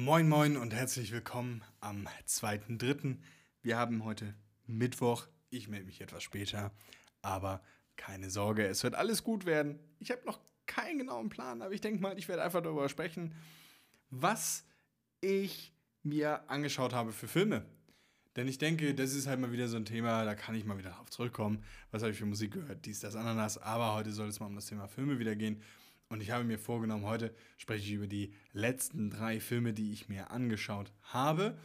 Moin Moin und herzlich willkommen am 2.3. Wir haben heute Mittwoch. Ich melde mich etwas später, aber keine Sorge, es wird alles gut werden. Ich habe noch keinen genauen Plan, aber ich denke mal, ich werde einfach darüber sprechen, was ich mir angeschaut habe für Filme. Denn ich denke, das ist halt mal wieder so ein Thema, da kann ich mal wieder darauf zurückkommen. Was habe ich für Musik gehört? Dies, das, Ananas. Aber heute soll es mal um das Thema Filme wieder gehen. Und ich habe mir vorgenommen, heute spreche ich über die letzten drei Filme, die ich mir angeschaut habe.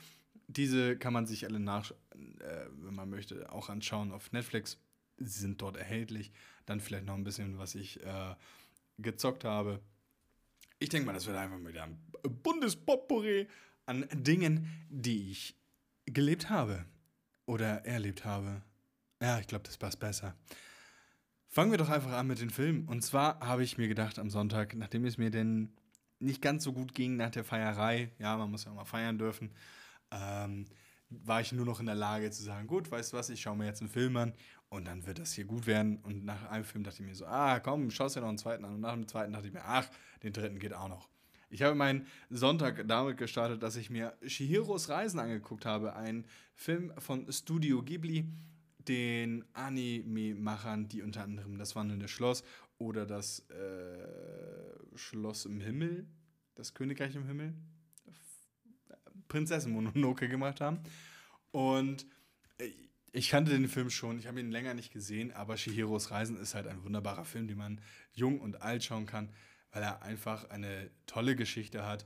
Diese kann man sich alle nach, äh, wenn man möchte, auch anschauen auf Netflix. Sie sind dort erhältlich. Dann vielleicht noch ein bisschen, was ich äh, gezockt habe. Ich denke mal, das wird einfach wieder ein Bundespopporé an Dingen, die ich gelebt habe oder erlebt habe. Ja, ich glaube, das passt besser. Fangen wir doch einfach an mit den Filmen. Und zwar habe ich mir gedacht am Sonntag, nachdem es mir denn nicht ganz so gut ging nach der Feierei, ja, man muss ja auch mal feiern dürfen, ähm, war ich nur noch in der Lage zu sagen, gut, weißt du was, ich schaue mir jetzt einen Film an und dann wird das hier gut werden. Und nach einem Film dachte ich mir so, ah, komm, schaust dir noch einen zweiten an. Und nach dem zweiten dachte ich mir, ach, den dritten geht auch noch. Ich habe meinen Sonntag damit gestartet, dass ich mir Shihiros Reisen angeguckt habe, ein Film von Studio Ghibli, den Anime-Machern, die unter anderem das Wandelnde Schloss oder das äh, Schloss im Himmel, das Königreich im Himmel, Prinzessin Mononoke gemacht haben. Und äh, ich kannte den Film schon, ich habe ihn länger nicht gesehen, aber Shihiros Reisen ist halt ein wunderbarer Film, den man jung und alt schauen kann, weil er einfach eine tolle Geschichte hat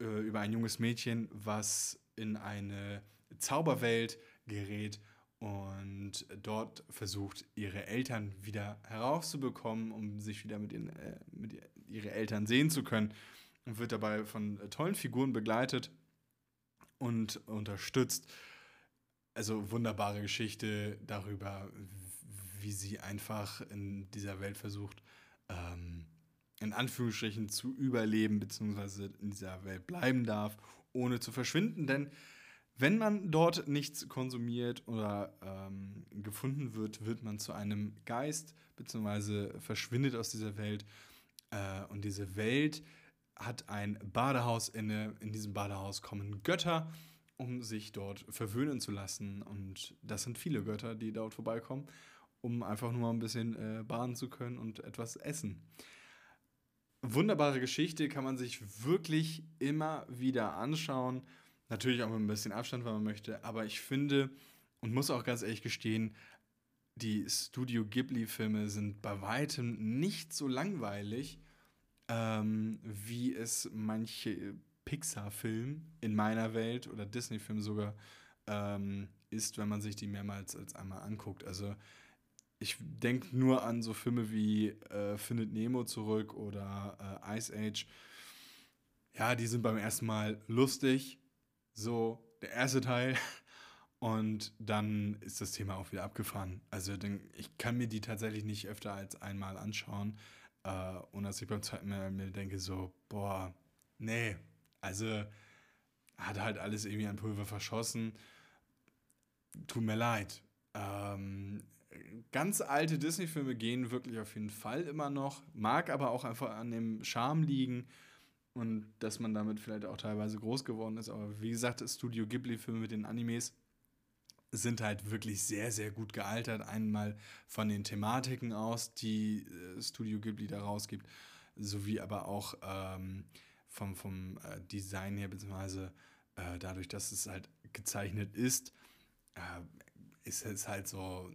äh, über ein junges Mädchen, was in eine Zauberwelt gerät und dort versucht, ihre Eltern wieder herauszubekommen, um sich wieder mit, ihren, äh, mit ihren Eltern sehen zu können. Und wird dabei von tollen Figuren begleitet und unterstützt. Also wunderbare Geschichte darüber, wie sie einfach in dieser Welt versucht, ähm, in Anführungsstrichen zu überleben, beziehungsweise in dieser Welt bleiben darf, ohne zu verschwinden. Denn wenn man dort nichts konsumiert oder ähm, gefunden wird, wird man zu einem Geist, beziehungsweise verschwindet aus dieser Welt. Äh, und diese Welt hat ein Badehaus inne. In diesem Badehaus kommen Götter, um sich dort verwöhnen zu lassen. Und das sind viele Götter, die dort vorbeikommen, um einfach nur mal ein bisschen äh, baden zu können und etwas essen. Wunderbare Geschichte, kann man sich wirklich immer wieder anschauen. Natürlich auch mit ein bisschen Abstand, wenn man möchte. Aber ich finde und muss auch ganz ehrlich gestehen, die Studio Ghibli-Filme sind bei weitem nicht so langweilig, ähm, wie es manche Pixar-Film in meiner Welt oder Disney-Film sogar ähm, ist, wenn man sich die mehrmals als einmal anguckt. Also ich denke nur an so Filme wie äh, Findet Nemo zurück oder äh, Ice Age. Ja, die sind beim ersten Mal lustig, so der erste Teil. Und dann ist das Thema auch wieder abgefahren. Also ich kann mir die tatsächlich nicht öfter als einmal anschauen, äh, ohne dass ich beim zweiten Mal mir denke, so, boah, nee, also hat halt alles irgendwie an Pulver verschossen. Tut mir leid. Ähm, ganz alte Disney-Filme gehen wirklich auf jeden Fall immer noch, mag aber auch einfach an dem Charme liegen und dass man damit vielleicht auch teilweise groß geworden ist. Aber wie gesagt, Studio Ghibli-Filme mit den Animes sind halt wirklich sehr, sehr gut gealtert. Einmal von den Thematiken aus, die äh, Studio Ghibli da rausgibt, sowie aber auch ähm, vom, vom äh, Design her, beziehungsweise äh, dadurch, dass es halt gezeichnet ist, äh, ist es halt so,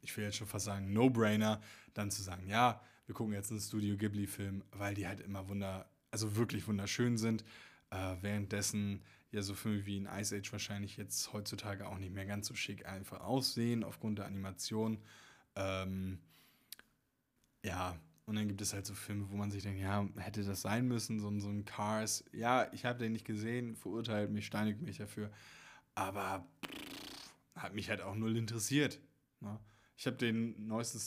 ich will jetzt schon fast sagen, No-Brainer, dann zu sagen, ja, wir gucken jetzt einen Studio Ghibli-Film, weil die halt immer wunder, also wirklich wunderschön sind. Äh, währenddessen ja so Filme wie in Ice Age wahrscheinlich jetzt heutzutage auch nicht mehr ganz so schick einfach aussehen aufgrund der Animation. Ähm, ja, und dann gibt es halt so Filme, wo man sich denkt, ja, hätte das sein müssen, so, so ein Cars. Ja, ich habe den nicht gesehen, verurteilt mich, steinigt mich dafür. Aber pff, hat mich halt auch null interessiert. Ne? Ich habe den neuesten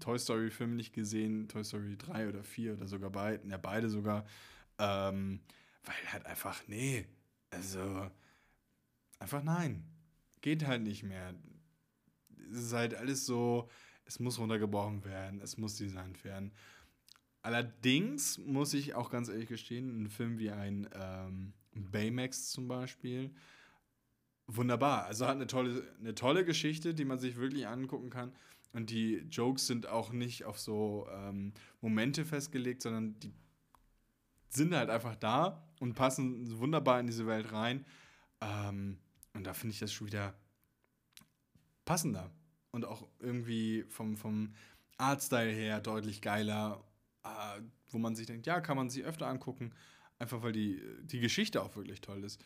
Toy Story-Film nicht gesehen, Toy Story 3 oder 4 oder sogar beide, ja, beide sogar. Ähm, weil halt einfach, nee, also einfach nein. Geht halt nicht mehr. Es ist halt alles so, es muss runtergebrochen werden, es muss designt werden. Allerdings muss ich auch ganz ehrlich gestehen, ein Film wie ein ähm, Baymax zum Beispiel. Wunderbar. Also hat eine tolle, eine tolle Geschichte, die man sich wirklich angucken kann. Und die Jokes sind auch nicht auf so ähm, Momente festgelegt, sondern die sind halt einfach da und passen wunderbar in diese Welt rein. Ähm, und da finde ich das schon wieder passender. Und auch irgendwie vom, vom Artstyle her deutlich geiler, äh, wo man sich denkt, ja, kann man sie öfter angucken, einfach weil die, die Geschichte auch wirklich toll ist.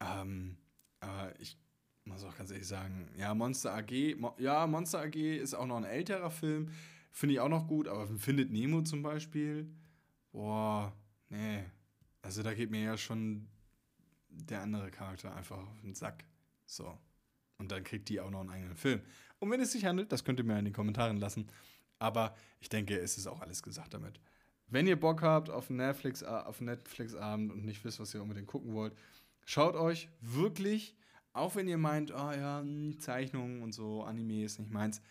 Ähm, aber ich muss auch ganz ehrlich sagen, ja, Monster AG, Mo ja, Monster AG ist auch noch ein älterer Film, finde ich auch noch gut, aber Findet Nemo zum Beispiel, boah, nee, also da geht mir ja schon der andere Charakter einfach auf den Sack. So. Und dann kriegt die auch noch einen eigenen Film. Und wenn es sich handelt, das könnt ihr mir in den Kommentaren lassen. Aber ich denke, es ist auch alles gesagt damit. Wenn ihr Bock habt auf Netflix, auf Netflix-Abend und nicht wisst, was ihr unbedingt gucken wollt, schaut euch wirklich, auch wenn ihr meint, oh ja, hm, Zeichnungen und so, Anime ist nicht meins,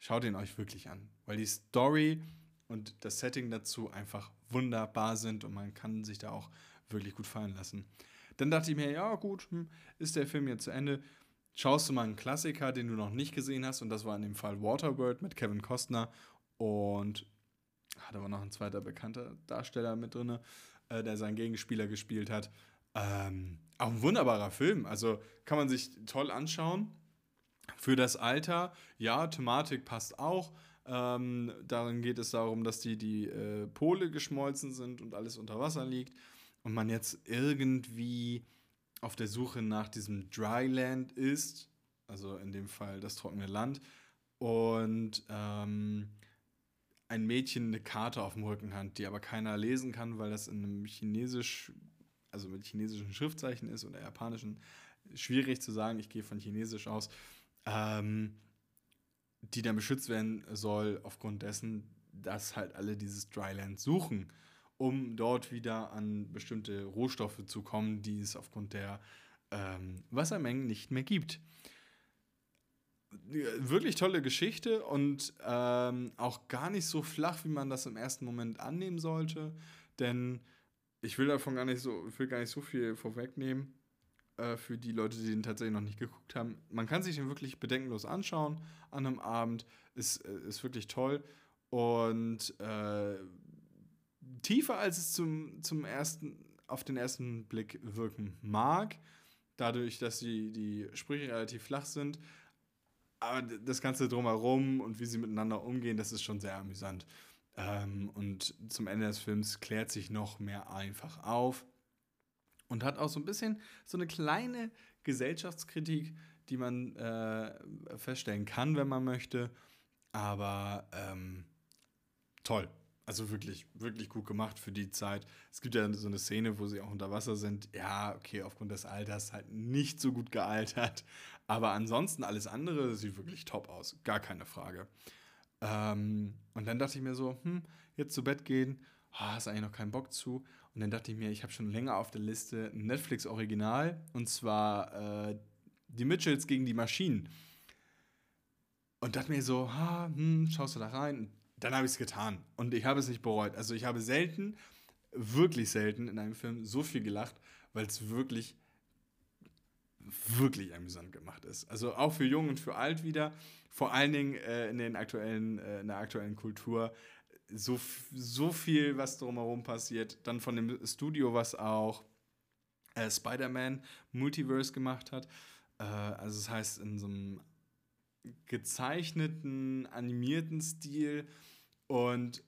schaut ihn euch wirklich an. Weil die Story und das Setting dazu einfach wunderbar sind und man kann sich da auch wirklich gut fallen lassen. Dann dachte ich mir, ja gut, hm, ist der Film jetzt zu Ende. Schaust du mal einen Klassiker, den du noch nicht gesehen hast, und das war in dem Fall Waterworld mit Kevin Costner und hat aber noch ein zweiter bekannter Darsteller mit drin, äh, der seinen Gegenspieler gespielt hat. Ähm, auch ein wunderbarer Film, also kann man sich toll anschauen. Für das Alter, ja, Thematik passt auch. Ähm, darin geht es darum, dass die, die äh, Pole geschmolzen sind und alles unter Wasser liegt und man jetzt irgendwie auf der Suche nach diesem Dryland ist, also in dem Fall das trockene Land, und ähm, ein Mädchen eine Karte auf dem Rücken hat, die aber keiner lesen kann, weil das in einem Chinesisch, also mit chinesischen Schriftzeichen ist oder japanischen, schwierig zu sagen, ich gehe von Chinesisch aus, ähm, die dann beschützt werden soll aufgrund dessen, dass halt alle dieses Dryland suchen um dort wieder an bestimmte Rohstoffe zu kommen, die es aufgrund der ähm, Wassermengen nicht mehr gibt. Wirklich tolle Geschichte und ähm, auch gar nicht so flach, wie man das im ersten Moment annehmen sollte. Denn ich will davon gar nicht so, will gar nicht so viel vorwegnehmen äh, für die Leute, die den tatsächlich noch nicht geguckt haben. Man kann sich den wirklich bedenkenlos anschauen an einem Abend. Ist, äh, ist wirklich toll. Und äh, tiefer, als es zum, zum ersten, auf den ersten Blick wirken mag. Dadurch, dass die, die Sprüche relativ flach sind. Aber das Ganze drumherum und wie sie miteinander umgehen, das ist schon sehr amüsant. Ähm, und zum Ende des Films klärt sich noch mehr einfach auf. Und hat auch so ein bisschen so eine kleine Gesellschaftskritik, die man äh, feststellen kann, wenn man möchte. Aber ähm, toll. Also wirklich, wirklich gut gemacht für die Zeit. Es gibt ja so eine Szene, wo sie auch unter Wasser sind. Ja, okay, aufgrund des Alters halt nicht so gut gealtert. Aber ansonsten alles andere sieht wirklich top aus. Gar keine Frage. Ähm, und dann dachte ich mir so, hm, jetzt zu Bett gehen, oh, hast eigentlich noch keinen Bock zu. Und dann dachte ich mir, ich habe schon länger auf der Liste ein Netflix-Original. Und zwar äh, Die Mitchells gegen die Maschinen. Und dachte mir so, ha, hm, schaust du da rein? dann habe ich es getan. Und ich habe es nicht bereut. Also ich habe selten, wirklich selten in einem Film so viel gelacht, weil es wirklich, wirklich amüsant gemacht ist. Also auch für Jung und für Alt wieder. Vor allen Dingen äh, in, den aktuellen, äh, in der aktuellen Kultur. So, so viel, was drumherum passiert. Dann von dem Studio, was auch äh, Spider-Man Multiverse gemacht hat. Äh, also das heißt, in so einem gezeichneten, animierten Stil und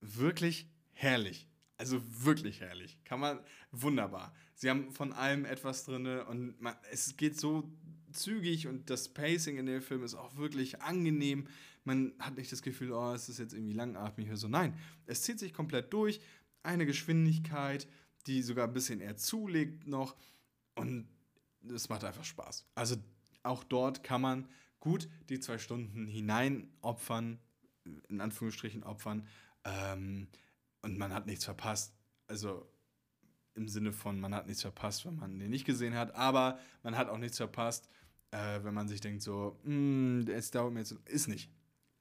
wirklich herrlich. Also wirklich herrlich. Kann man wunderbar. Sie haben von allem etwas drin und man, es geht so zügig und das Pacing in dem Film ist auch wirklich angenehm. Man hat nicht das Gefühl, oh, es ist jetzt irgendwie langatmig oder so. Nein, es zieht sich komplett durch. Eine Geschwindigkeit, die sogar ein bisschen eher zulegt noch und es macht einfach Spaß. Also auch dort kann man gut die zwei Stunden hineinopfern in Anführungsstrichen opfern. Ähm, und man hat nichts verpasst. Also im Sinne von, man hat nichts verpasst, wenn man den nicht gesehen hat, aber man hat auch nichts verpasst, äh, wenn man sich denkt, so, hm, es dauert mir jetzt, ist nicht.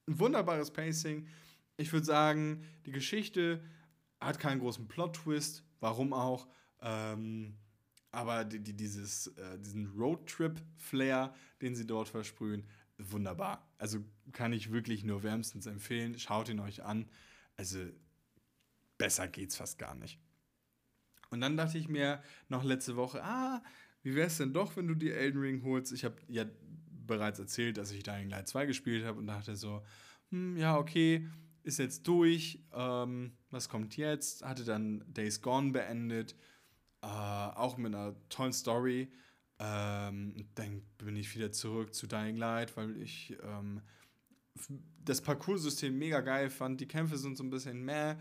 Ein wunderbares Pacing. Ich würde sagen, die Geschichte hat keinen großen Plot-Twist, warum auch. Ähm, aber die, die, dieses, äh, diesen Roadtrip-Flair, den sie dort versprühen, wunderbar. Also kann ich wirklich nur wärmstens empfehlen. Schaut ihn euch an. Also besser geht's fast gar nicht. Und dann dachte ich mir noch letzte Woche, ah, wie wäre es denn doch, wenn du die Elden Ring holst? Ich habe ja bereits erzählt, dass ich Dying Light 2 gespielt habe und dachte so, hm, ja, okay, ist jetzt durch. Ähm, was kommt jetzt? Hatte dann Days Gone beendet, äh, auch mit einer tollen Story. Ähm, dann bin ich wieder zurück zu Dying Light, weil ich ähm, das Parcoursystem mega geil fand. Die Kämpfe sind so ein bisschen meh.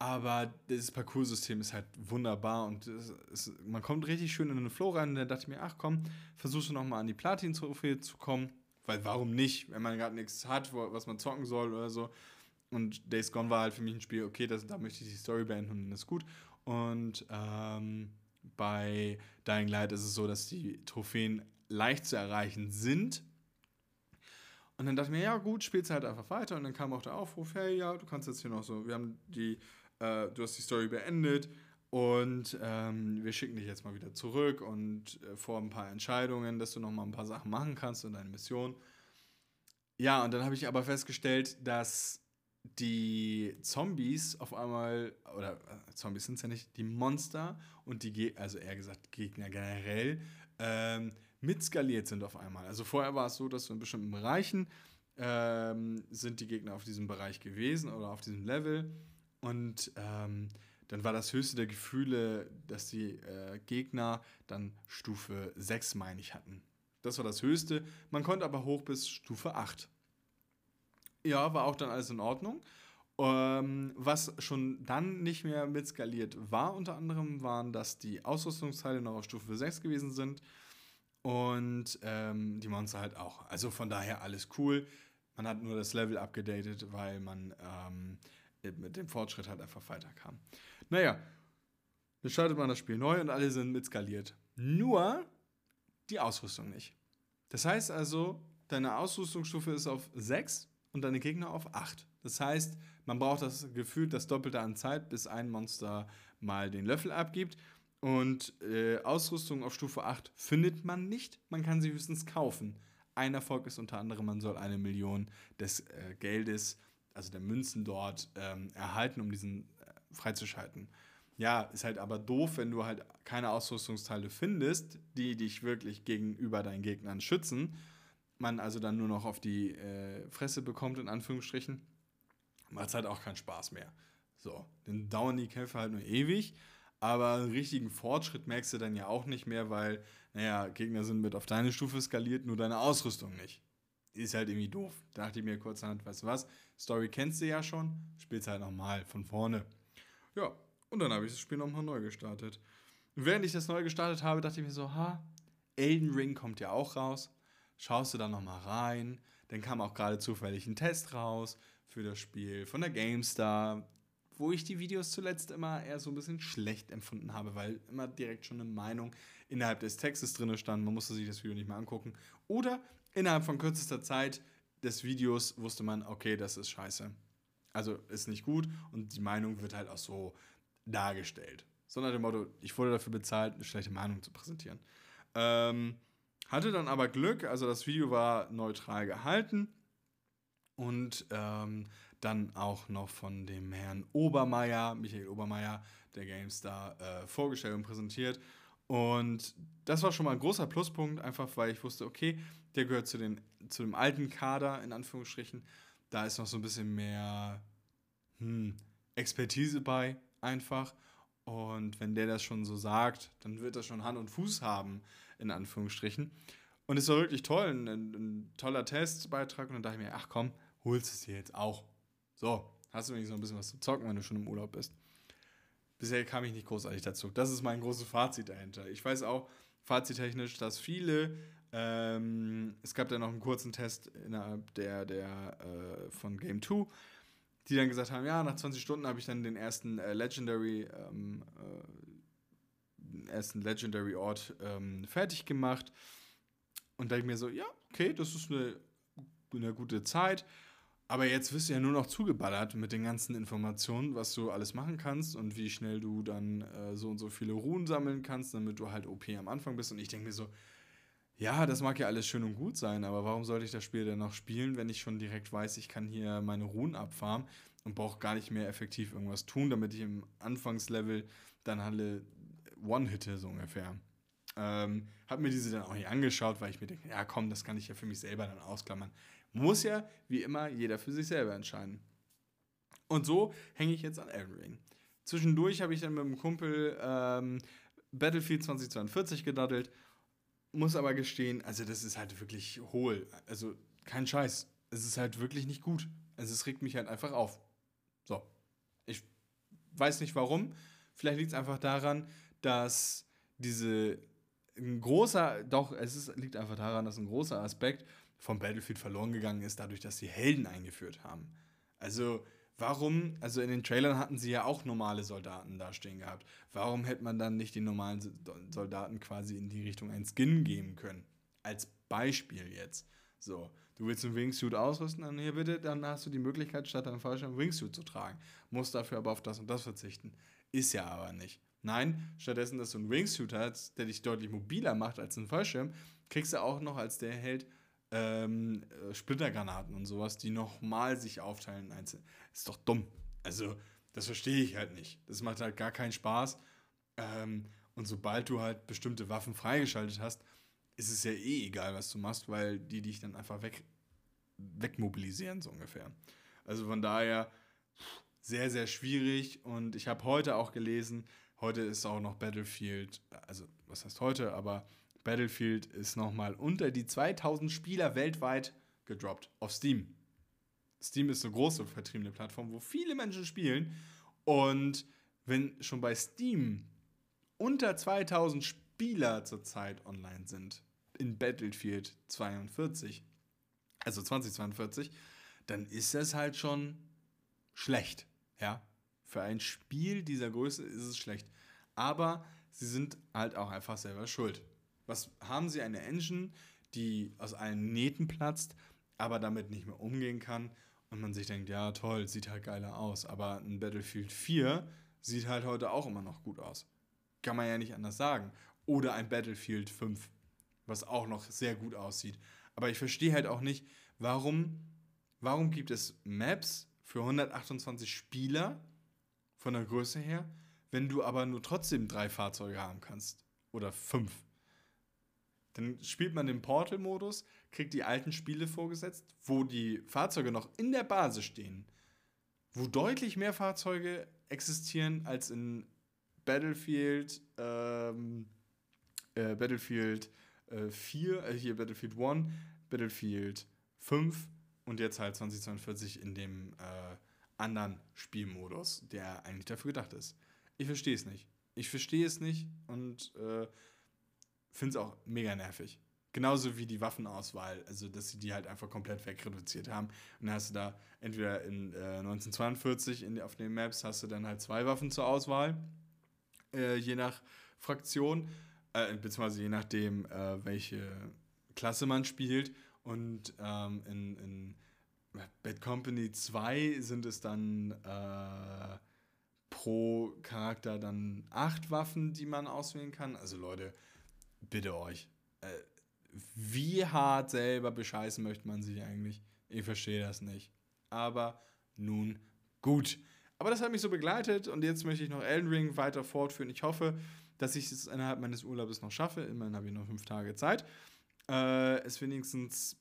Aber das Parcoursystem ist halt wunderbar und es, man kommt richtig schön in eine Flow rein. Und da dachte ich mir, ach komm, versuchst du nochmal an die Platin-Trophäe zu kommen. Weil warum nicht, wenn man gerade nichts hat, was man zocken soll oder so. Und Days Gone war halt für mich ein Spiel, okay, das, da möchte ich die Story beenden und dann ist gut. Und ähm, bei Dying Light ist es so, dass die Trophäen leicht zu erreichen sind. Und dann dachte ich mir, ja gut, spielst halt einfach weiter. Und dann kam auch der Aufruf, hey, ja, du kannst jetzt hier noch so, wir haben die äh, du hast die Story beendet und ähm, wir schicken dich jetzt mal wieder zurück und äh, vor ein paar Entscheidungen, dass du noch mal ein paar Sachen machen kannst in deine Mission. Ja, und dann habe ich aber festgestellt, dass die Zombies auf einmal, oder äh, Zombies sind es ja nicht, die Monster und die, Ge also eher gesagt Gegner generell, ähm, mitskaliert sind auf einmal. Also vorher war es so, dass du in bestimmten Bereichen ähm, sind die Gegner auf diesem Bereich gewesen oder auf diesem Level und ähm, dann war das höchste der Gefühle, dass die äh, Gegner dann Stufe 6, meine ich, hatten. Das war das höchste. Man konnte aber hoch bis Stufe 8. Ja, war auch dann alles in Ordnung. Ähm, was schon dann nicht mehr mit skaliert war, unter anderem, waren, dass die Ausrüstungsteile noch auf Stufe 6 gewesen sind. Und ähm, die Monster halt auch. Also von daher alles cool. Man hat nur das Level abgedatet, weil man ähm, mit dem Fortschritt halt einfach weiterkam. Naja, dann startet man das Spiel neu und alle sind mit skaliert. Nur die Ausrüstung nicht. Das heißt also, deine Ausrüstungsstufe ist auf 6 und deine Gegner auf 8. Das heißt, man braucht das Gefühl, das Doppelte an Zeit, bis ein Monster mal den Löffel abgibt. Und äh, Ausrüstung auf Stufe 8 findet man nicht. Man kann sie höchstens kaufen. Ein Erfolg ist unter anderem, man soll eine Million des äh, Geldes also der Münzen dort ähm, erhalten, um diesen äh, freizuschalten. Ja, ist halt aber doof, wenn du halt keine Ausrüstungsteile findest, die dich wirklich gegenüber deinen Gegnern schützen. Man also dann nur noch auf die äh, Fresse bekommt, in Anführungsstrichen. Macht halt auch keinen Spaß mehr. So, dann dauern die Kämpfe halt nur ewig. Aber einen richtigen Fortschritt merkst du dann ja auch nicht mehr, weil, naja, Gegner sind mit auf deine Stufe skaliert, nur deine Ausrüstung nicht ist halt irgendwie doof. Da dachte ich mir kurzerhand, weißt du was, Story kennst du ja schon, spielst halt nochmal von vorne. Ja, und dann habe ich das Spiel nochmal neu gestartet. Und während ich das neu gestartet habe, dachte ich mir so, ha, Elden Ring kommt ja auch raus. Schaust du da nochmal rein. Dann kam auch gerade zufällig ein Test raus für das Spiel von der GameStar, wo ich die Videos zuletzt immer eher so ein bisschen schlecht empfunden habe, weil immer direkt schon eine Meinung innerhalb des Textes drin stand. Man musste sich das Video nicht mehr angucken. Oder innerhalb von kürzester Zeit des Videos wusste man, okay, das ist scheiße. Also ist nicht gut und die Meinung wird halt auch so dargestellt. So nach dem Motto, ich wurde dafür bezahlt, eine schlechte Meinung zu präsentieren. Ähm, hatte dann aber Glück, also das Video war neutral gehalten und ähm, dann auch noch von dem Herrn Obermeier, Michael Obermeier, der GameStar, äh, vorgestellt und präsentiert. Und das war schon mal ein großer Pluspunkt, einfach weil ich wusste, okay, der gehört zu, den, zu dem alten Kader, in Anführungsstrichen. Da ist noch so ein bisschen mehr hm, Expertise bei, einfach. Und wenn der das schon so sagt, dann wird das schon Hand und Fuß haben, in Anführungsstrichen. Und es war wirklich toll, ein, ein toller Testbeitrag. Und dann dachte ich mir, ach komm, holst es dir jetzt auch. So, hast du wenigstens noch ein bisschen was zu zocken, wenn du schon im Urlaub bist. Bisher kam ich nicht großartig dazu. Das ist mein großes Fazit dahinter. Ich weiß auch, fazittechnisch, dass viele, ähm, es gab da noch einen kurzen Test innerhalb der, der äh, von Game 2, die dann gesagt haben, ja, nach 20 Stunden habe ich dann den ersten äh, Legendary, ähm, äh, ersten Legendary Ort ähm, fertig gemacht. Und da ich mir so, ja, okay, das ist eine, eine gute Zeit. Aber jetzt wirst du ja nur noch zugeballert mit den ganzen Informationen, was du alles machen kannst und wie schnell du dann äh, so und so viele Ruhen sammeln kannst, damit du halt OP am Anfang bist. Und ich denke mir so, ja, das mag ja alles schön und gut sein, aber warum sollte ich das Spiel denn noch spielen, wenn ich schon direkt weiß, ich kann hier meine Ruhen abfarmen und brauche gar nicht mehr effektiv irgendwas tun, damit ich im Anfangslevel dann alle One-Hitte so ungefähr. Ähm, hab mir diese dann auch nicht angeschaut, weil ich mir denke, ja komm, das kann ich ja für mich selber dann ausklammern. Muss ja, wie immer, jeder für sich selber entscheiden. Und so hänge ich jetzt an Elden Ring. Zwischendurch habe ich dann mit dem Kumpel ähm, Battlefield 2042 gedaddelt. Muss aber gestehen, also das ist halt wirklich hohl. Also kein Scheiß. Es ist halt wirklich nicht gut. Also es regt mich halt einfach auf. So. Ich weiß nicht warum. Vielleicht liegt es einfach daran, dass diese ein großer, doch, es ist, liegt einfach daran, dass ein großer Aspekt vom Battlefield verloren gegangen ist, dadurch, dass sie Helden eingeführt haben. Also, warum, also in den Trailern hatten sie ja auch normale Soldaten da stehen gehabt. Warum hätte man dann nicht den normalen Soldaten quasi in die Richtung ein Skin geben können? Als Beispiel jetzt. So, du willst einen Wingsuit ausrüsten, dann hier bitte, dann hast du die Möglichkeit, statt einem Fallschirm Wingsuit zu tragen. Musst dafür aber auf das und das verzichten. Ist ja aber nicht. Nein, stattdessen, dass du einen Wingsuit hast, der dich deutlich mobiler macht als ein Fallschirm, kriegst du auch noch als der Held ähm, äh, Splittergranaten und sowas, die nochmal sich aufteilen einzeln. Ist doch dumm. Also, das verstehe ich halt nicht. Das macht halt gar keinen Spaß. Ähm, und sobald du halt bestimmte Waffen freigeschaltet hast, ist es ja eh egal, was du machst, weil die dich dann einfach weg, wegmobilisieren, so ungefähr. Also von daher sehr, sehr schwierig. Und ich habe heute auch gelesen, heute ist auch noch Battlefield, also was heißt heute, aber Battlefield ist nochmal unter die 2000 Spieler weltweit gedroppt auf Steam. Steam ist eine große vertriebene Plattform, wo viele Menschen spielen. Und wenn schon bei Steam unter 2000 Spieler zurzeit online sind, in Battlefield 42, also 2042, dann ist das halt schon schlecht. Ja, für ein Spiel dieser Größe ist es schlecht. Aber sie sind halt auch einfach selber schuld. Was haben sie eine Engine, die aus allen Nähten platzt, aber damit nicht mehr umgehen kann und man sich denkt, ja toll, sieht halt geiler aus, aber ein Battlefield 4 sieht halt heute auch immer noch gut aus. Kann man ja nicht anders sagen. Oder ein Battlefield 5, was auch noch sehr gut aussieht. Aber ich verstehe halt auch nicht, warum, warum gibt es Maps für 128 Spieler von der Größe her, wenn du aber nur trotzdem drei Fahrzeuge haben kannst. Oder fünf. Dann spielt man den Portal-Modus, kriegt die alten Spiele vorgesetzt, wo die Fahrzeuge noch in der Basis stehen, wo deutlich mehr Fahrzeuge existieren als in Battlefield, ähm, äh, Battlefield äh, 4, äh, hier Battlefield 1, Battlefield 5 und jetzt halt 2042 in dem äh, anderen Spielmodus, der eigentlich dafür gedacht ist. Ich verstehe es nicht. Ich verstehe es nicht und äh, finde es auch mega nervig. Genauso wie die Waffenauswahl, also dass sie die halt einfach komplett wegreduziert haben. Und dann hast du da entweder in äh, 1942 in, auf den Maps hast du dann halt zwei Waffen zur Auswahl, äh, je nach Fraktion, äh, beziehungsweise je nachdem, äh, welche Klasse man spielt. Und ähm, in, in Bad Company 2 sind es dann äh, pro Charakter dann acht Waffen, die man auswählen kann. Also Leute, bitte euch. Äh, wie hart selber bescheißen möchte man sich eigentlich? Ich verstehe das nicht. Aber nun gut. Aber das hat mich so begleitet und jetzt möchte ich noch Elden Ring weiter fortführen. Ich hoffe, dass ich es innerhalb meines Urlaubs noch schaffe. Immerhin habe ich noch fünf Tage Zeit. Äh, es wenigstens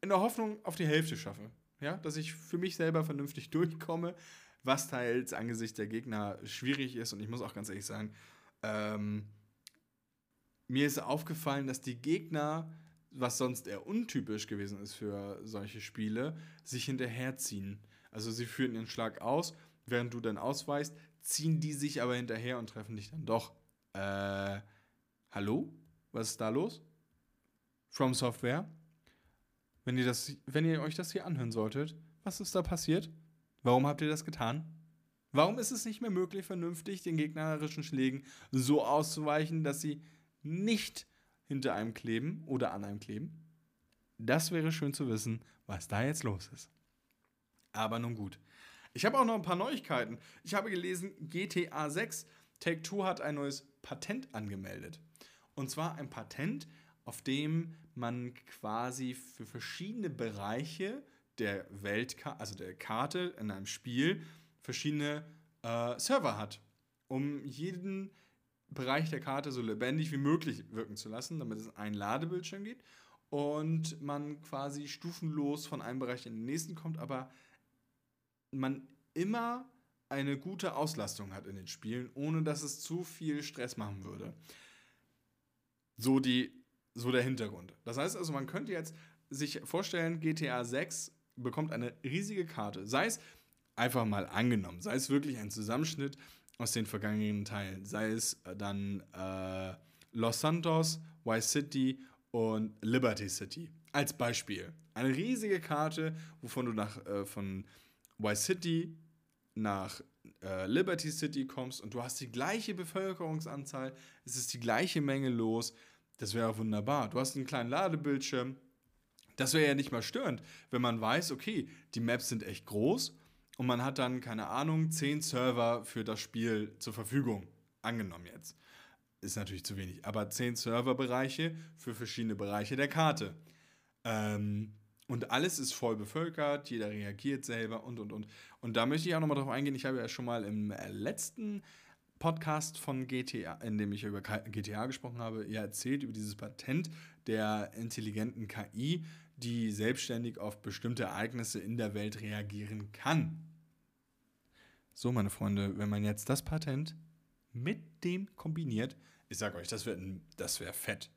in der Hoffnung auf die Hälfte schaffe. Ja, dass ich für mich selber vernünftig durchkomme, was teils angesichts der Gegner schwierig ist. Und ich muss auch ganz ehrlich sagen, ähm, mir ist aufgefallen, dass die Gegner, was sonst eher untypisch gewesen ist für solche Spiele, sich hinterherziehen. Also sie führen ihren Schlag aus, während du dann ausweichst, ziehen die sich aber hinterher und treffen dich dann doch. Äh, hallo? Was ist da los? From Software? Wenn ihr, das, wenn ihr euch das hier anhören solltet, was ist da passiert? Warum habt ihr das getan? Warum ist es nicht mehr möglich, vernünftig den gegnerischen Schlägen so auszuweichen, dass sie nicht hinter einem kleben oder an einem kleben? Das wäre schön zu wissen, was da jetzt los ist. Aber nun gut. Ich habe auch noch ein paar Neuigkeiten. Ich habe gelesen, GTA 6 Take Two hat ein neues Patent angemeldet. Und zwar ein Patent, auf dem man quasi für verschiedene Bereiche der Weltkarte, also der Karte in einem Spiel, verschiedene äh, Server hat, um jeden Bereich der Karte so lebendig wie möglich wirken zu lassen, damit es einen Ladebildschirm gibt und man quasi stufenlos von einem Bereich in den nächsten kommt, aber man immer eine gute Auslastung hat in den Spielen, ohne dass es zu viel Stress machen würde. So, die, so der Hintergrund. Das heißt also, man könnte jetzt sich vorstellen, GTA 6 bekommt eine riesige Karte. Sei es einfach mal angenommen, sei es wirklich ein Zusammenschnitt aus den vergangenen Teilen, sei es äh, dann äh, Los Santos, Vice City und Liberty City. Als Beispiel. Eine riesige Karte, wovon du nach, äh, von Vice City nach äh, Liberty City kommst und du hast die gleiche Bevölkerungsanzahl, es ist die gleiche Menge los, das wäre wunderbar. Du hast einen kleinen Ladebildschirm. Das wäre ja nicht mal störend, wenn man weiß, okay, die Maps sind echt groß und man hat dann, keine Ahnung, zehn Server für das Spiel zur Verfügung. Angenommen jetzt. Ist natürlich zu wenig, aber zehn Serverbereiche für verschiedene Bereiche der Karte. Ähm, und alles ist voll bevölkert, jeder reagiert selber und und und. Und da möchte ich auch nochmal drauf eingehen. Ich habe ja schon mal im äh, letzten Podcast von GTA, in dem ich über GTA gesprochen habe, ja erzählt über dieses Patent der intelligenten KI, die selbstständig auf bestimmte Ereignisse in der Welt reagieren kann. So, meine Freunde, wenn man jetzt das Patent mit dem kombiniert, ich sage euch, das wäre das wär fett.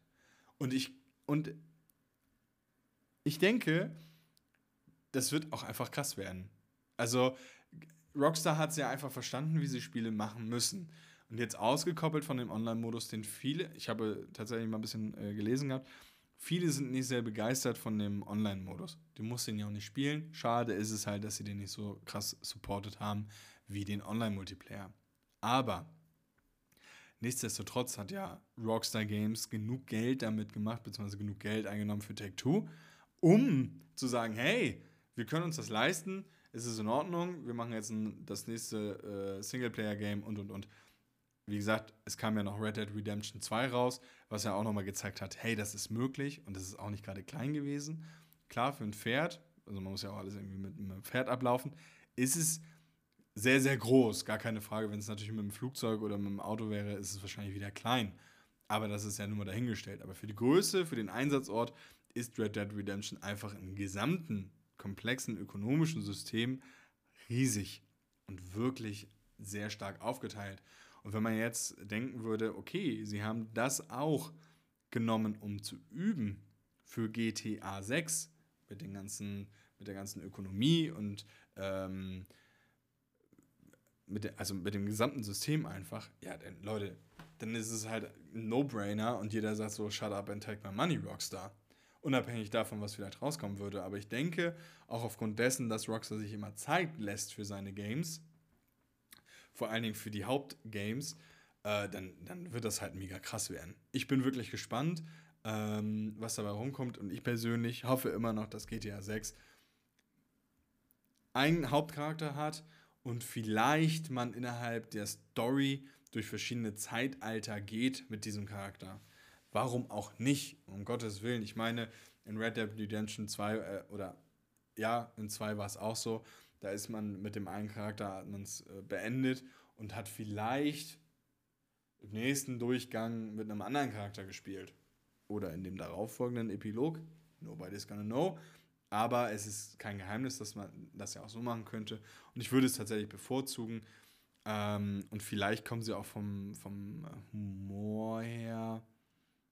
Und ich, und ich denke, das wird auch einfach krass werden. Also, Rockstar hat es ja einfach verstanden, wie sie Spiele machen müssen. Und jetzt ausgekoppelt von dem Online-Modus, den viele, ich habe tatsächlich mal ein bisschen äh, gelesen gehabt, viele sind nicht sehr begeistert von dem Online-Modus. Du musst den ja auch nicht spielen. Schade ist es halt, dass sie den nicht so krass supportet haben wie den Online-Multiplayer. Aber nichtsdestotrotz hat ja Rockstar Games genug Geld damit gemacht, beziehungsweise genug Geld eingenommen für Take-Two, um zu sagen, hey, wir können uns das leisten, es ist in Ordnung, wir machen jetzt ein, das nächste äh, Singleplayer-Game und und und. Wie gesagt, es kam ja noch Red Dead Redemption 2 raus, was ja auch nochmal gezeigt hat, hey, das ist möglich und das ist auch nicht gerade klein gewesen. Klar, für ein Pferd, also man muss ja auch alles irgendwie mit einem Pferd ablaufen, ist es sehr, sehr groß, gar keine Frage. Wenn es natürlich mit dem Flugzeug oder mit dem Auto wäre, ist es wahrscheinlich wieder klein. Aber das ist ja nur mal dahingestellt. Aber für die Größe, für den Einsatzort ist Red Dead Redemption einfach im gesamten komplexen ökonomischen System riesig und wirklich sehr stark aufgeteilt. Und wenn man jetzt denken würde, okay, sie haben das auch genommen, um zu üben für GTA 6 mit, den ganzen, mit der ganzen Ökonomie und ähm, mit der, also mit dem gesamten System einfach, ja, denn Leute, dann ist es halt ein No-Brainer und jeder sagt so, shut up and take my money, Rockstar. Unabhängig davon, was vielleicht rauskommen würde. Aber ich denke, auch aufgrund dessen, dass Rockstar sich immer Zeit lässt für seine Games, vor allen Dingen für die Hauptgames, äh, dann, dann wird das halt mega krass werden. Ich bin wirklich gespannt, ähm, was dabei rumkommt. Und ich persönlich hoffe immer noch, dass GTA 6 einen Hauptcharakter hat und vielleicht man innerhalb der Story durch verschiedene Zeitalter geht mit diesem Charakter. Warum auch nicht? Um Gottes Willen. Ich meine, in Red Dead Redemption 2 äh, oder ja, in 2 war es auch so, da ist man mit dem einen Charakter äh, beendet und hat vielleicht im nächsten Durchgang mit einem anderen Charakter gespielt. Oder in dem darauffolgenden Epilog. Nobody's gonna know. Aber es ist kein Geheimnis, dass man das ja auch so machen könnte. Und ich würde es tatsächlich bevorzugen. Ähm, und vielleicht kommen sie auch vom, vom Humor her.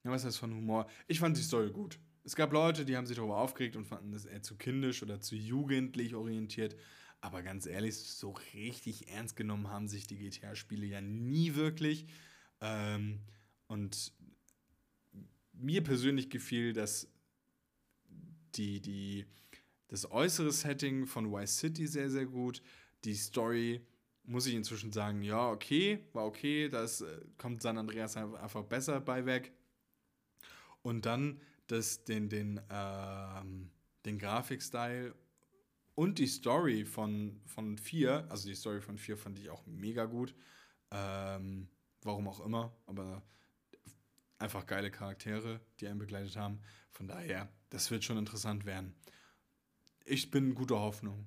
Ja, was heißt von Humor? Ich fand die Story gut. Es gab Leute, die haben sich darüber aufgeregt und fanden das eher zu kindisch oder zu jugendlich orientiert. Aber ganz ehrlich, so richtig ernst genommen haben sich die GTA-Spiele ja nie wirklich. Ähm, und mir persönlich gefiel das, die, die, das äußere Setting von Vice City sehr, sehr gut. Die Story, muss ich inzwischen sagen, ja, okay, war okay. Da äh, kommt San Andreas einfach besser bei weg. Und dann das, den, den, ähm, den Grafikstyle und die Story von, von 4, also die Story von 4 fand ich auch mega gut. Ähm, warum auch immer, aber einfach geile Charaktere, die einen begleitet haben. Von daher, das wird schon interessant werden. Ich bin guter Hoffnung.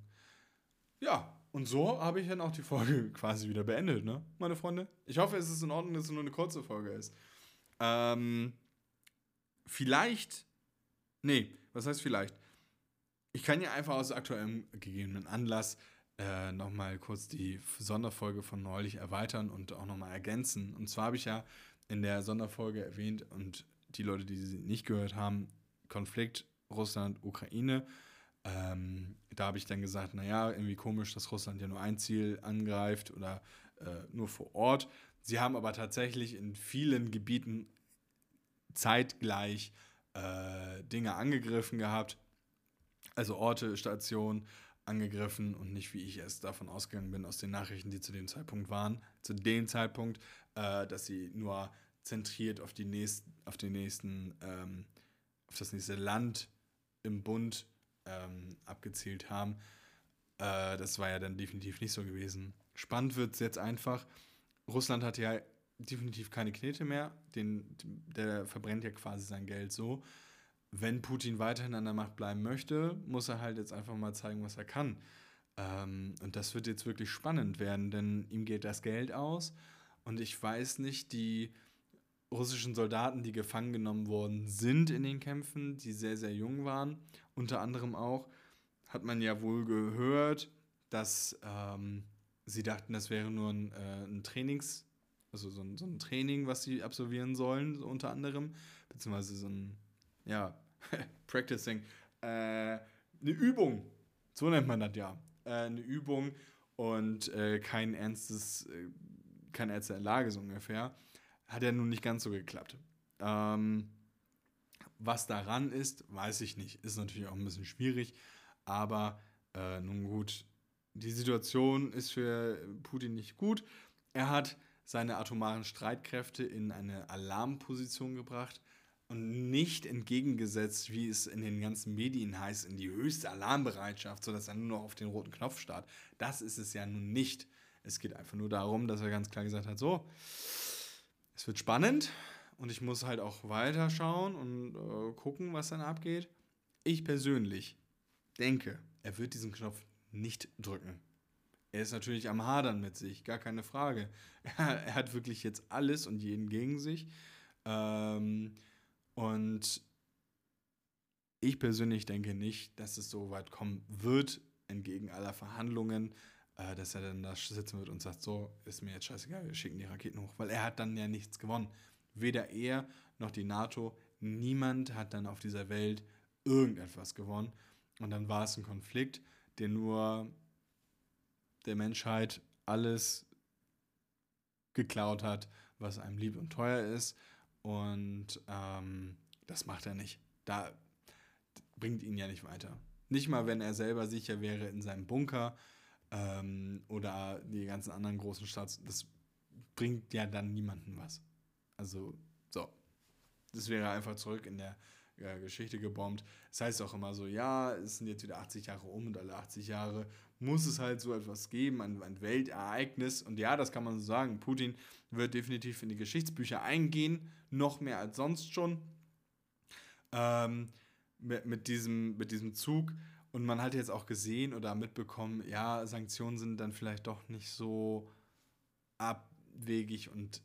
Ja, und so habe ich dann auch die Folge quasi wieder beendet, ne, meine Freunde? Ich hoffe, es ist in Ordnung, dass es nur eine kurze Folge ist. Ähm, vielleicht, nee, was heißt vielleicht? Ich kann ja einfach aus aktuellem gegebenen Anlass äh, nochmal kurz die Sonderfolge von neulich erweitern und auch nochmal ergänzen. Und zwar habe ich ja in der Sonderfolge erwähnt und die Leute, die sie nicht gehört haben, Konflikt Russland-Ukraine. Ähm, da habe ich dann gesagt, naja, irgendwie komisch, dass Russland ja nur ein Ziel angreift oder äh, nur vor Ort. Sie haben aber tatsächlich in vielen Gebieten zeitgleich äh, Dinge angegriffen gehabt also Orte, Stationen angegriffen und nicht, wie ich es davon ausgegangen bin, aus den Nachrichten, die zu dem Zeitpunkt waren, zu dem Zeitpunkt, äh, dass sie nur zentriert auf, die nächsten, auf den nächsten, ähm, auf das nächste Land im Bund ähm, abgezielt haben. Äh, das war ja dann definitiv nicht so gewesen. Spannend wird es jetzt einfach. Russland hat ja definitiv keine Knete mehr. Den, der verbrennt ja quasi sein Geld so wenn Putin weiterhin an der Macht bleiben möchte, muss er halt jetzt einfach mal zeigen, was er kann. Ähm, und das wird jetzt wirklich spannend werden, denn ihm geht das Geld aus. Und ich weiß nicht, die russischen Soldaten, die gefangen genommen worden sind in den Kämpfen, die sehr, sehr jung waren, unter anderem auch, hat man ja wohl gehört, dass ähm, sie dachten, das wäre nur ein, äh, ein Trainings, also so ein, so ein Training, was sie absolvieren sollen, so unter anderem, beziehungsweise so ein ja, Practicing, äh, eine Übung, so nennt man das ja, äh, eine Übung und äh, kein ernstes, äh, keine ernste Lage so ungefähr, hat ja nun nicht ganz so geklappt. Ähm, was daran ist, weiß ich nicht. Ist natürlich auch ein bisschen schwierig, aber äh, nun gut, die Situation ist für Putin nicht gut. Er hat seine atomaren Streitkräfte in eine Alarmposition gebracht und nicht entgegengesetzt, wie es in den ganzen Medien heißt, in die höchste Alarmbereitschaft, sodass er nur noch auf den roten Knopf starrt. Das ist es ja nun nicht. Es geht einfach nur darum, dass er ganz klar gesagt hat, so, es wird spannend und ich muss halt auch weiterschauen und äh, gucken, was dann abgeht. Ich persönlich denke, er wird diesen Knopf nicht drücken. Er ist natürlich am Hadern mit sich, gar keine Frage. Er, er hat wirklich jetzt alles und jeden gegen sich. Ähm, und ich persönlich denke nicht, dass es so weit kommen wird, entgegen aller Verhandlungen, äh, dass er dann da sitzen wird und sagt, so, ist mir jetzt scheißegal, wir schicken die Raketen hoch, weil er hat dann ja nichts gewonnen. Weder er noch die NATO, niemand hat dann auf dieser Welt irgendetwas gewonnen. Und dann war es ein Konflikt, der nur der Menschheit alles geklaut hat, was einem lieb und teuer ist und ähm, das macht er nicht. Da bringt ihn ja nicht weiter. Nicht mal, wenn er selber sicher wäre in seinem Bunker ähm, oder die ganzen anderen großen Staats. Das bringt ja dann niemandem was. Also, so. Das wäre einfach zurück in der äh, Geschichte gebombt. Das heißt auch immer so, ja, es sind jetzt wieder 80 Jahre um und alle 80 Jahre muss es halt so etwas geben, ein, ein Weltereignis. Und ja, das kann man so sagen. Putin wird definitiv in die Geschichtsbücher eingehen, noch mehr als sonst schon. Ähm, mit, mit, diesem, mit diesem Zug. Und man hat jetzt auch gesehen oder mitbekommen, ja, Sanktionen sind dann vielleicht doch nicht so abwegig und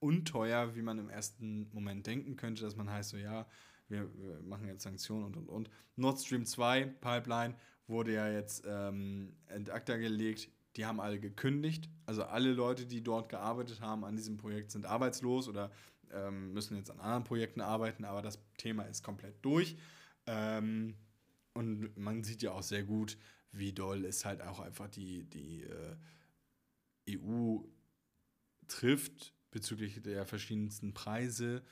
unteuer, wie man im ersten Moment denken könnte, dass man heißt so, ja, wir, wir machen jetzt Sanktionen und und und. Nord Stream 2 Pipeline wurde ja jetzt ähm, acta gelegt. Die haben alle gekündigt. Also alle Leute, die dort gearbeitet haben an diesem Projekt, sind arbeitslos oder ähm, müssen jetzt an anderen Projekten arbeiten, aber das Thema ist komplett durch. Ähm, und man sieht ja auch sehr gut, wie doll es halt auch einfach die, die äh, EU trifft bezüglich der verschiedensten Preise.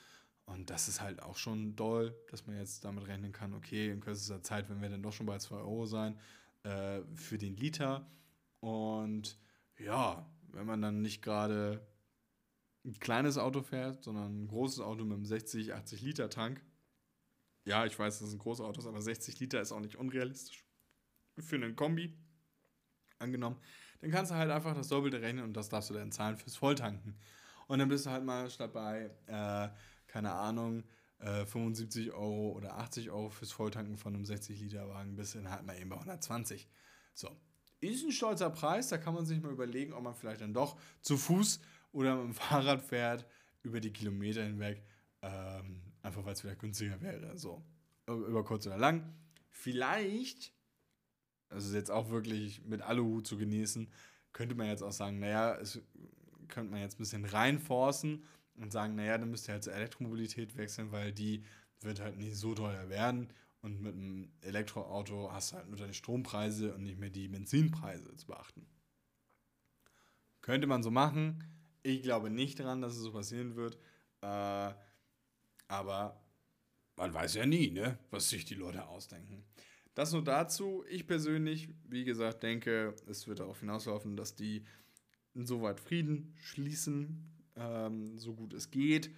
Und das ist halt auch schon doll, dass man jetzt damit rechnen kann, okay, in kürzester Zeit, wenn wir dann doch schon bei 2 Euro sein, äh, für den Liter. Und ja, wenn man dann nicht gerade ein kleines Auto fährt, sondern ein großes Auto mit einem 60, 80 Liter Tank. Ja, ich weiß, das sind große Autos, aber 60 Liter ist auch nicht unrealistisch. Für einen Kombi angenommen. Dann kannst du halt einfach das Doppelte rechnen und das darfst du dann zahlen fürs Volltanken. Und dann bist du halt mal statt bei, äh, keine Ahnung, äh, 75 Euro oder 80 Euro fürs Volltanken von einem 60-Liter-Wagen bis in halt mal eben bei 120. So. Ist ein stolzer Preis, da kann man sich mal überlegen, ob man vielleicht dann doch zu Fuß oder mit dem Fahrrad fährt über die Kilometer hinweg, ähm, einfach weil es vielleicht günstiger wäre. So. Über kurz oder lang. Vielleicht, also jetzt auch wirklich mit Aluhut zu genießen, könnte man jetzt auch sagen, naja, es könnte man jetzt ein bisschen reinforcen und sagen, naja, dann müsst ihr halt zur Elektromobilität wechseln, weil die wird halt nicht so teuer werden. Und mit einem Elektroauto hast du halt nur deine Strompreise und nicht mehr die Benzinpreise zu beachten. Könnte man so machen. Ich glaube nicht daran, dass es so passieren wird. Äh, aber man weiß ja nie, ne, was sich die Leute ausdenken. Das nur dazu. Ich persönlich, wie gesagt, denke, es wird darauf hinauslaufen, dass die insoweit Frieden schließen, ähm, so gut es geht.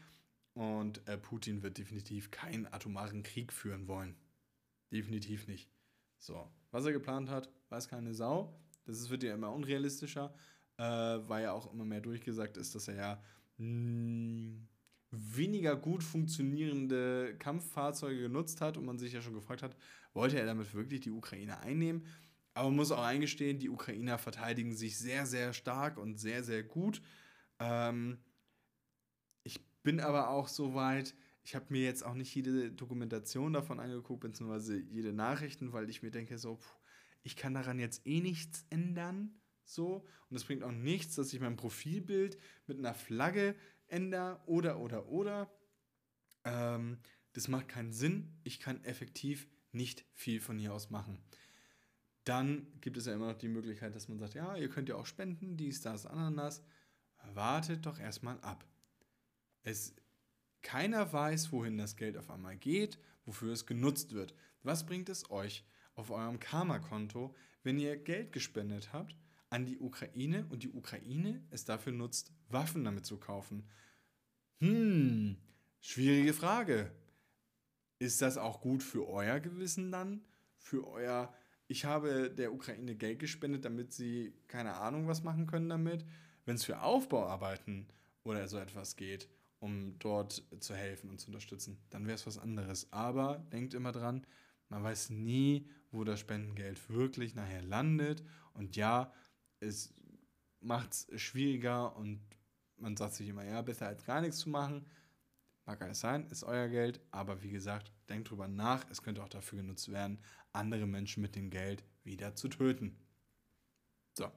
Und äh, Putin wird definitiv keinen atomaren Krieg führen wollen. Definitiv nicht. So, was er geplant hat, weiß keine Sau. Das wird ja immer unrealistischer, äh, weil ja auch immer mehr durchgesagt ist, dass er ja mh, hm, weniger gut funktionierende Kampffahrzeuge genutzt hat und man sich ja schon gefragt hat, wollte er damit wirklich die Ukraine einnehmen? Aber man muss auch eingestehen, die Ukrainer verteidigen sich sehr, sehr stark und sehr, sehr gut. Ähm, bin aber auch so weit, ich habe mir jetzt auch nicht jede Dokumentation davon angeguckt, beziehungsweise jede Nachrichten, weil ich mir denke, so, puh, ich kann daran jetzt eh nichts ändern. So. Und es bringt auch nichts, dass ich mein Profilbild mit einer Flagge ändere oder, oder, oder. Ähm, das macht keinen Sinn. Ich kann effektiv nicht viel von hier aus machen. Dann gibt es ja immer noch die Möglichkeit, dass man sagt, ja, ihr könnt ja auch spenden, dies, das, Ananas. Wartet doch erstmal ab. Es, keiner weiß, wohin das Geld auf einmal geht, wofür es genutzt wird. Was bringt es euch auf eurem Karma-Konto, wenn ihr Geld gespendet habt an die Ukraine und die Ukraine es dafür nutzt, Waffen damit zu kaufen? Hm, schwierige Frage. Ist das auch gut für euer Gewissen dann? Für euer ich habe der Ukraine Geld gespendet, damit sie keine Ahnung was machen können damit. Wenn es für Aufbauarbeiten oder so etwas geht, um dort zu helfen und zu unterstützen, dann wäre es was anderes. Aber denkt immer dran, man weiß nie, wo das Spendengeld wirklich nachher landet. Und ja, es macht es schwieriger und man sagt sich immer, ja, besser als gar nichts zu machen. Mag alles sein, ist euer Geld, aber wie gesagt, denkt drüber nach, es könnte auch dafür genutzt werden, andere Menschen mit dem Geld wieder zu töten. So.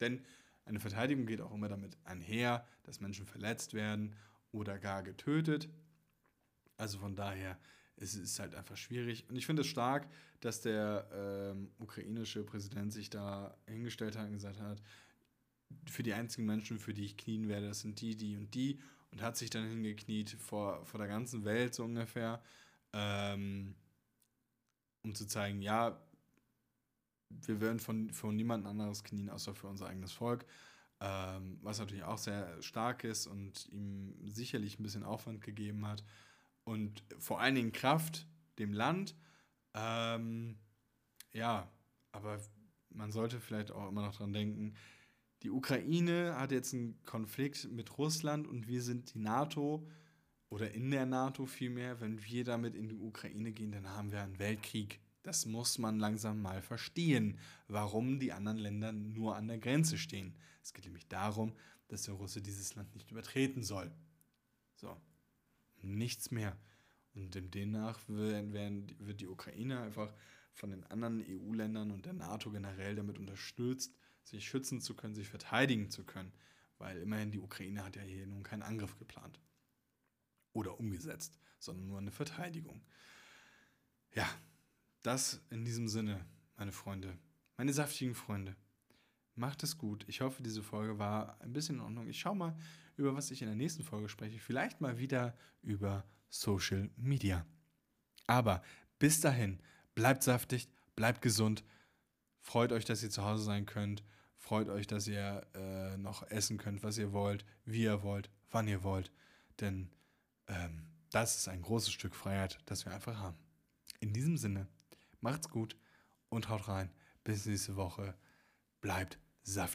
Denn eine Verteidigung geht auch immer damit einher, dass Menschen verletzt werden oder gar getötet. Also von daher ist es halt einfach schwierig. Und ich finde es stark, dass der ähm, ukrainische Präsident sich da hingestellt hat und gesagt hat, für die einzigen Menschen, für die ich knien werde, das sind die, die und die. Und hat sich dann hingekniet vor, vor der ganzen Welt so ungefähr. Ähm, um zu zeigen, ja, wir werden von, von niemand anderes knien, außer für unser eigenes Volk. Ähm, was natürlich auch sehr stark ist und ihm sicherlich ein bisschen Aufwand gegeben hat. Und vor allen Dingen Kraft dem Land. Ähm, ja, aber man sollte vielleicht auch immer noch dran denken, die Ukraine hat jetzt einen Konflikt mit Russland und wir sind die NATO oder in der NATO vielmehr, wenn wir damit in die Ukraine gehen, dann haben wir einen Weltkrieg. Das muss man langsam mal verstehen, warum die anderen Länder nur an der Grenze stehen. Es geht nämlich darum, dass der Russe dieses Land nicht übertreten soll. So, nichts mehr. Und demnach wird die Ukraine einfach von den anderen EU-Ländern und der NATO generell damit unterstützt, sich schützen zu können, sich verteidigen zu können. Weil immerhin die Ukraine hat ja hier nun keinen Angriff geplant oder umgesetzt, sondern nur eine Verteidigung. Ja, das in diesem Sinne, meine Freunde, meine saftigen Freunde. Macht es gut. Ich hoffe, diese Folge war ein bisschen in Ordnung. Ich schaue mal, über was ich in der nächsten Folge spreche. Vielleicht mal wieder über Social Media. Aber bis dahin, bleibt saftig, bleibt gesund. Freut euch, dass ihr zu Hause sein könnt. Freut euch, dass ihr äh, noch essen könnt, was ihr wollt, wie ihr wollt, wann ihr wollt. Denn ähm, das ist ein großes Stück Freiheit, das wir einfach haben. In diesem Sinne, Macht's gut und haut rein. Bis nächste Woche. Bleibt saftig.